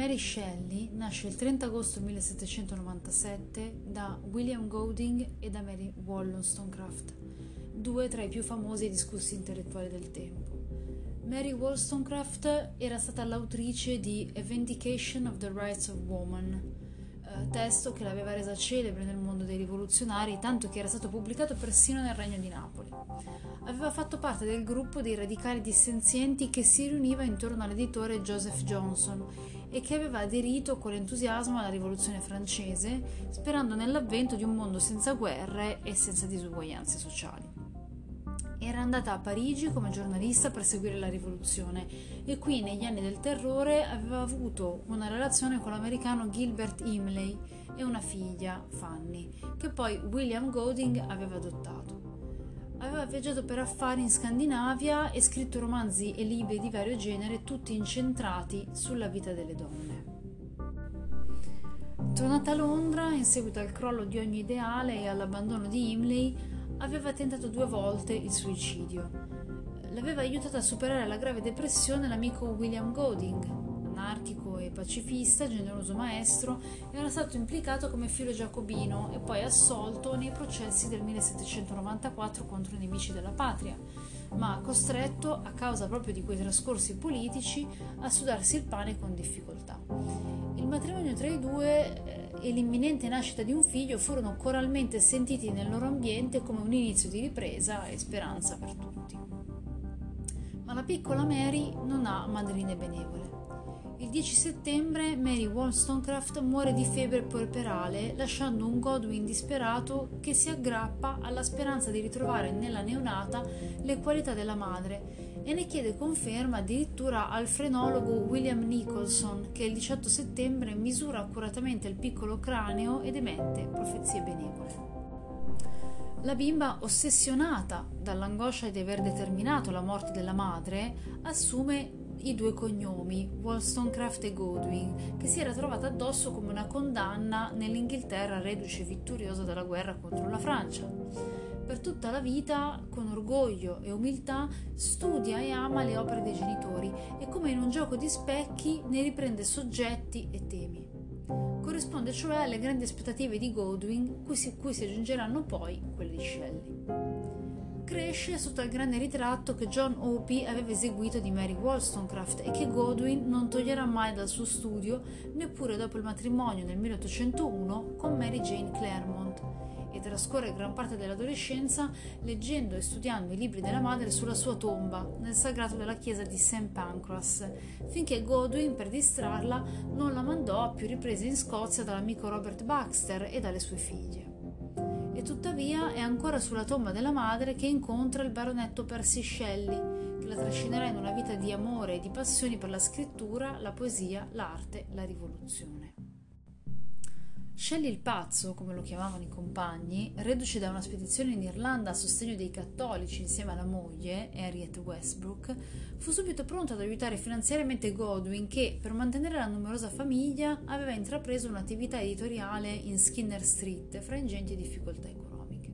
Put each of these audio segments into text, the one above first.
Mary Shelley nasce il 30 agosto 1797 da William Golding e da Mary Wollstonecraft, due tra i più famosi e discussi intellettuali del tempo. Mary Wollstonecraft era stata l'autrice di A Vindication of the Rights of Woman, eh, testo che l'aveva resa celebre nel mondo dei rivoluzionari, tanto che era stato pubblicato persino nel Regno di Napoli. Aveva fatto parte del gruppo dei radicali dissenzienti che si riuniva intorno all'editore Joseph Johnson e che aveva aderito con entusiasmo alla rivoluzione francese, sperando nell'avvento di un mondo senza guerre e senza disuguaglianze sociali. Era andata a Parigi come giornalista per seguire la rivoluzione e qui negli anni del terrore aveva avuto una relazione con l'americano Gilbert Imlay e una figlia, Fanny, che poi William Golding aveva adottato. Aveva viaggiato per affari in Scandinavia e scritto romanzi e libri di vario genere, tutti incentrati sulla vita delle donne. Tornata a Londra, in seguito al crollo di ogni ideale e all'abbandono di Imlay, aveva tentato due volte il suicidio. L'aveva aiutata a superare la grave depressione l'amico William Golding, anarchico pacifista, generoso maestro, era stato implicato come filo giacobino e poi assolto nei processi del 1794 contro i nemici della patria, ma costretto, a causa proprio di quei trascorsi politici, a sudarsi il pane con difficoltà. Il matrimonio tra i due eh, e l'imminente nascita di un figlio furono coralmente sentiti nel loro ambiente come un inizio di ripresa e speranza per tutti. Ma la piccola Mary non ha madrine benevole. Il 10 settembre Mary Wollstonecraft muore di febbre puerperale, lasciando un Godwin disperato che si aggrappa alla speranza di ritrovare nella neonata le qualità della madre e ne chiede conferma addirittura al frenologo William Nicholson, che il 18 settembre misura accuratamente il piccolo cranio ed emette profezie benevole. La bimba, ossessionata dall'angoscia di aver determinato la morte della madre, assume i due cognomi, Wollstonecraft e Godwin, che si era trovata addosso come una condanna nell'Inghilterra reduce vittoriosa dalla guerra contro la Francia. Per tutta la vita, con orgoglio e umiltà, studia e ama le opere dei genitori e come in un gioco di specchi ne riprende soggetti e temi. Corrisponde cioè alle grandi aspettative di Godwin, cui si, cui si aggiungeranno poi quelle di Shelley cresce sotto il grande ritratto che John Opie aveva eseguito di Mary Wollstonecraft e che Godwin non toglierà mai dal suo studio neppure dopo il matrimonio nel 1801 con Mary Jane Claremont e trascorre gran parte dell'adolescenza leggendo e studiando i libri della madre sulla sua tomba nel sagrato della chiesa di St. Pancras, finché Godwin, per distrarla, non la mandò a più riprese in Scozia dall'amico Robert Baxter e dalle sue figlie e tuttavia è ancora sulla tomba della madre che incontra il baronetto Percy Shelley, che la trascinerà in una vita di amore e di passioni per la scrittura, la poesia, l'arte, la rivoluzione. Shelley il pazzo, come lo chiamavano i compagni, reduce da una spedizione in Irlanda a sostegno dei cattolici insieme alla moglie, Harriet Westbrook, fu subito pronto ad aiutare finanziariamente Godwin che, per mantenere la numerosa famiglia, aveva intrapreso un'attività editoriale in Skinner Street fra ingenti difficoltà economiche.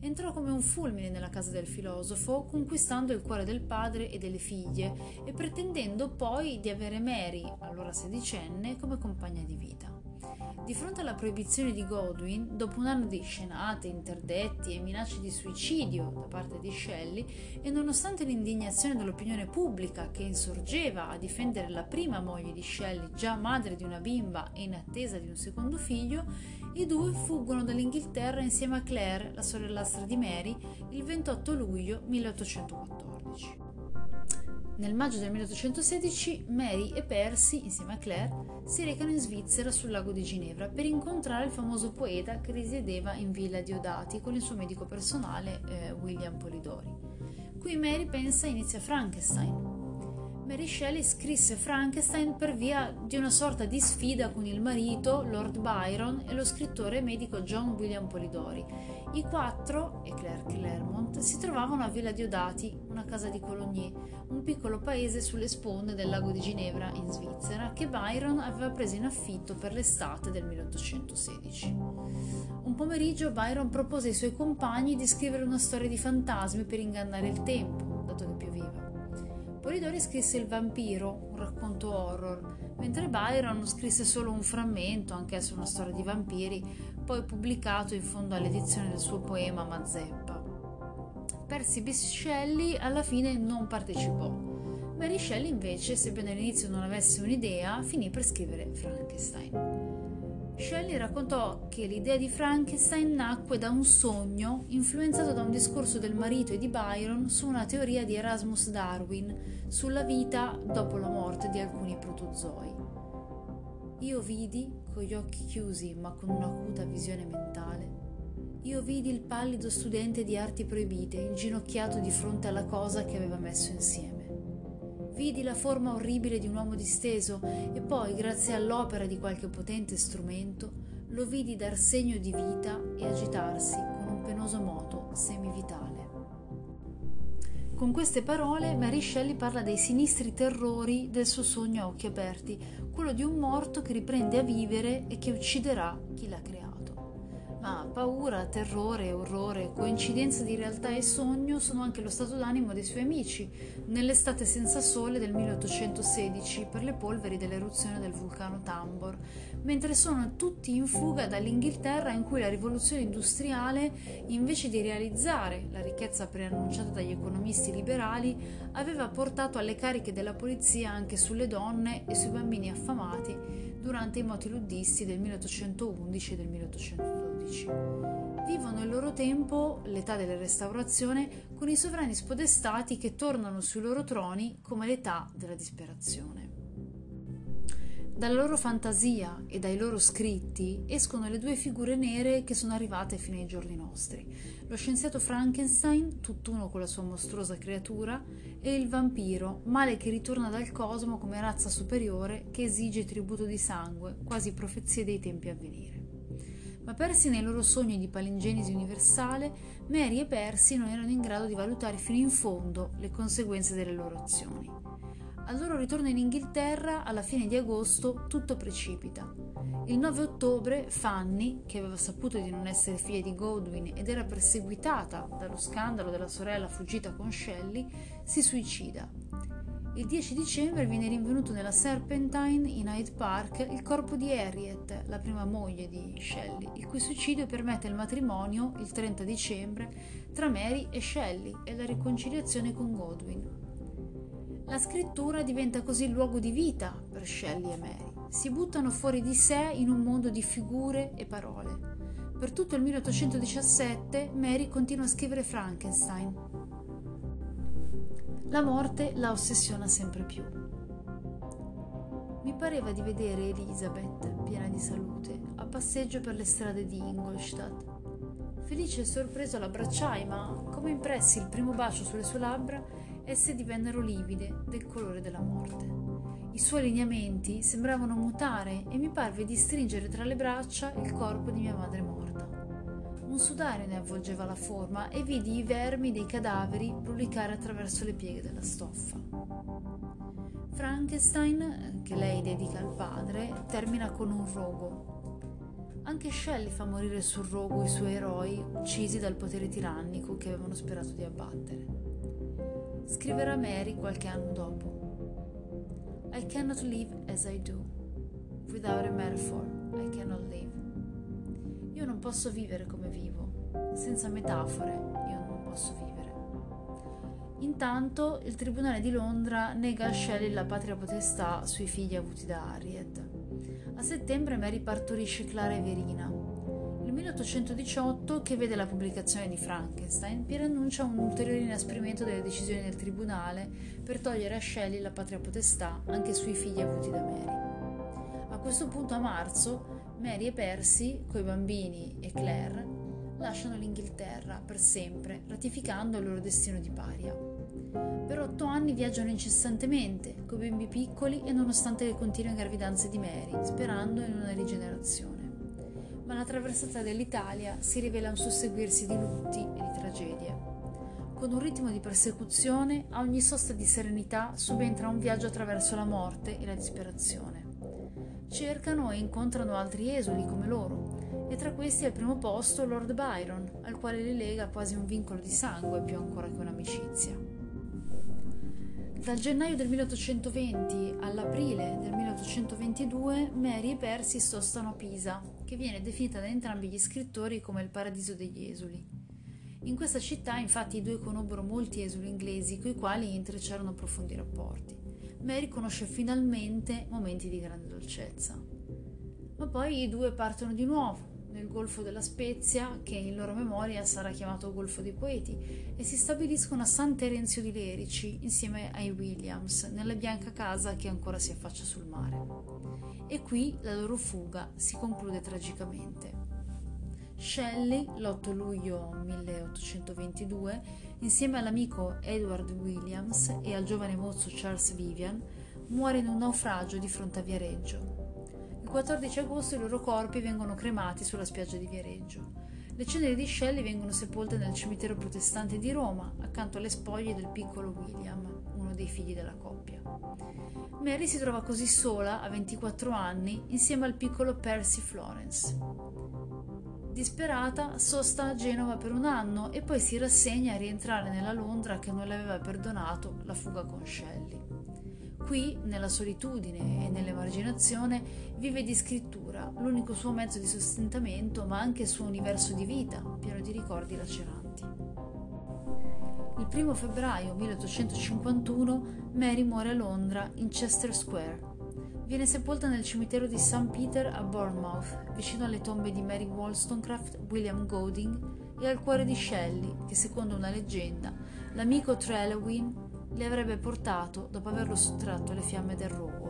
Entrò come un fulmine nella casa del filosofo, conquistando il cuore del padre e delle figlie e pretendendo poi di avere Mary, allora sedicenne, come compagna di vita. Di fronte alla proibizione di Godwin, dopo un anno di scenate, interdetti e minacce di suicidio da parte di Shelley, e nonostante l'indignazione dell'opinione pubblica che insorgeva a difendere la prima moglie di Shelley, già madre di una bimba e in attesa di un secondo figlio, i due fuggono dall'Inghilterra insieme a Claire, la sorellastra di Mary, il 28 luglio 1814. Nel maggio del 1816 Mary e Percy, insieme a Claire, si recano in Svizzera sul lago di Ginevra per incontrare il famoso poeta che risiedeva in Villa Diodati con il suo medico personale eh, William Polidori. Qui Mary pensa inizia Frankenstein, Mary Shelley scrisse Frankenstein per via di una sorta di sfida con il marito, Lord Byron, e lo scrittore medico John William Polidori. I quattro, e Claire Claremont, si trovavano a Villa Diodati, una casa di Cologne, un piccolo paese sulle sponde del lago di Ginevra, in Svizzera, che Byron aveva preso in affitto per l'estate del 1816. Un pomeriggio Byron propose ai suoi compagni di scrivere una storia di fantasmi per ingannare il tempo, dato che pioveva. Polidori scrisse Il vampiro, un racconto horror, mentre Byron scrisse solo un frammento, anch'esso una storia di vampiri, poi pubblicato in fondo all'edizione del suo poema Mazeppa. Percy B. Shelley alla fine non partecipò. Mary Shelley invece, sebbene all'inizio non avesse un'idea, finì per scrivere Frankenstein. Shelley raccontò che l'idea di Frankenstein nacque da un sogno influenzato da un discorso del marito e di Byron su una teoria di Erasmus Darwin sulla vita dopo la morte di alcuni protozoi. Io vidi, con gli occhi chiusi ma con un'acuta visione mentale, io vidi il pallido studente di arti proibite inginocchiato di fronte alla cosa che aveva messo insieme. Vidi la forma orribile di un uomo disteso e poi, grazie all'opera di qualche potente strumento, lo vidi dar segno di vita e agitarsi con un penoso moto semivitale. Con queste parole Mary Shelley parla dei sinistri terrori del suo sogno a occhi aperti, quello di un morto che riprende a vivere e che ucciderà chi l'ha creato. Ma paura, terrore, orrore, coincidenza di realtà e sogno sono anche lo stato d'animo dei suoi amici nell'estate senza sole del 1816 per le polveri dell'eruzione del vulcano Tambor, mentre sono tutti in fuga dall'Inghilterra in cui la rivoluzione industriale, invece di realizzare la ricchezza preannunciata dagli economisti liberali, aveva portato alle cariche della polizia anche sulle donne e sui bambini affamati durante i moti luddisti del 1811 e del 1812. Vivono il loro tempo, l'età della restaurazione, con i sovrani spodestati che tornano sui loro troni come l'età della disperazione. Dalla loro fantasia e dai loro scritti escono le due figure nere che sono arrivate fino ai giorni nostri. Lo scienziato Frankenstein, tutt'uno con la sua mostruosa creatura, e il vampiro, male che ritorna dal cosmo come razza superiore che esige tributo di sangue, quasi profezie dei tempi a venire. Ma persi nei loro sogni di palingenesi universale, Mary e Percy non erano in grado di valutare fino in fondo le conseguenze delle loro azioni. Al loro ritorno in Inghilterra, alla fine di agosto, tutto precipita. Il 9 ottobre Fanny, che aveva saputo di non essere figlia di Godwin ed era perseguitata dallo scandalo della sorella fuggita con Shelley, si suicida. Il 10 dicembre viene rinvenuto nella Serpentine in Hyde Park il corpo di Harriet, la prima moglie di Shelley, il cui suicidio permette il matrimonio, il 30 dicembre, tra Mary e Shelley e la riconciliazione con Godwin. La scrittura diventa così il luogo di vita per Shelley e Mary. Si buttano fuori di sé in un mondo di figure e parole. Per tutto il 1817 Mary continua a scrivere Frankenstein. La morte la ossessiona sempre più. Mi pareva di vedere Elizabeth, piena di salute, a passeggio per le strade di Ingolstadt. Felice e sorpreso l'abbracciai, ma come impressi il primo bacio sulle sue labbra, esse divennero livide del colore della morte. I suoi lineamenti sembravano mutare e mi parve di stringere tra le braccia il corpo di mia madre morta. Un sudario ne avvolgeva la forma e vidi i vermi dei cadaveri brulicare attraverso le pieghe della stoffa. Frankenstein, che lei dedica al padre, termina con un rogo. Anche Shelley fa morire sul rogo i suoi eroi uccisi dal potere tirannico che avevano sperato di abbattere scriverà Mary qualche anno dopo. I cannot live as I do. Without a metaphor, I cannot live. Io non posso vivere come vivo. Senza metafore, io non posso vivere. Intanto il Tribunale di Londra nega a Shelley la patria potestà sui figli avuti da Harriet. A settembre Mary partorisce Clara e Verina, 1818, che vede la pubblicazione di Frankenstein, Pierre annuncia un ulteriore inasprimento delle decisioni del tribunale per togliere a Shelley la patria potestà anche sui figli avuti da Mary. A questo punto, a marzo, Mary e Percy, coi bambini e Claire, lasciano l'Inghilterra per sempre, ratificando il loro destino di paria. Per otto anni viaggiano incessantemente, coi bimbi piccoli e nonostante le continue gravidanze di Mary, sperando in una rigenerazione ma la traversata dell'Italia si rivela un susseguirsi di lutti e di tragedie. Con un ritmo di persecuzione, a ogni sosta di serenità subentra un viaggio attraverso la morte e la disperazione. Cercano e incontrano altri esuli come loro, e tra questi al primo posto Lord Byron, al quale li lega quasi un vincolo di sangue più ancora che un'amicizia. Dal gennaio del 1820 all'aprile del 1822 Mary e Percy sostano a Pisa, che viene definita da entrambi gli scrittori come il paradiso degli esuli. In questa città infatti i due conobbero molti esuli inglesi coi quali intrecciarono profondi rapporti. Mary conosce finalmente momenti di grande dolcezza. Ma poi i due partono di nuovo, nel Golfo della Spezia, che in loro memoria sarà chiamato Golfo dei Poeti, e si stabiliscono a San Terenzio di Lerici insieme ai Williams, nella bianca casa che ancora si affaccia sul mare. E qui la loro fuga si conclude tragicamente. Shelley, l'8 luglio 1822, insieme all'amico Edward Williams e al giovane mozzo Charles Vivian, muore in un naufragio di fronte a Viareggio. Il 14 agosto i loro corpi vengono cremati sulla spiaggia di Viareggio. Le ceneri di Shelley vengono sepolte nel cimitero protestante di Roma, accanto alle spoglie del piccolo William, uno dei figli della coppia. Mary si trova così sola, a 24 anni, insieme al piccolo Percy Florence. Disperata, sosta a Genova per un anno e poi si rassegna a rientrare nella Londra che non le aveva perdonato la fuga con Shelley. Qui, nella solitudine e nell'emarginazione, vive di scrittura, l'unico suo mezzo di sostentamento, ma anche il suo universo di vita, pieno di ricordi laceranti. Il primo febbraio 1851 Mary muore a Londra, in Chester Square. Viene sepolta nel cimitero di St. Peter a Bournemouth, vicino alle tombe di Mary Wollstonecraft, William Golding e al cuore di Shelley, che secondo una leggenda, l'amico Trelawin le avrebbe portato dopo averlo sottratto alle fiamme del rogo.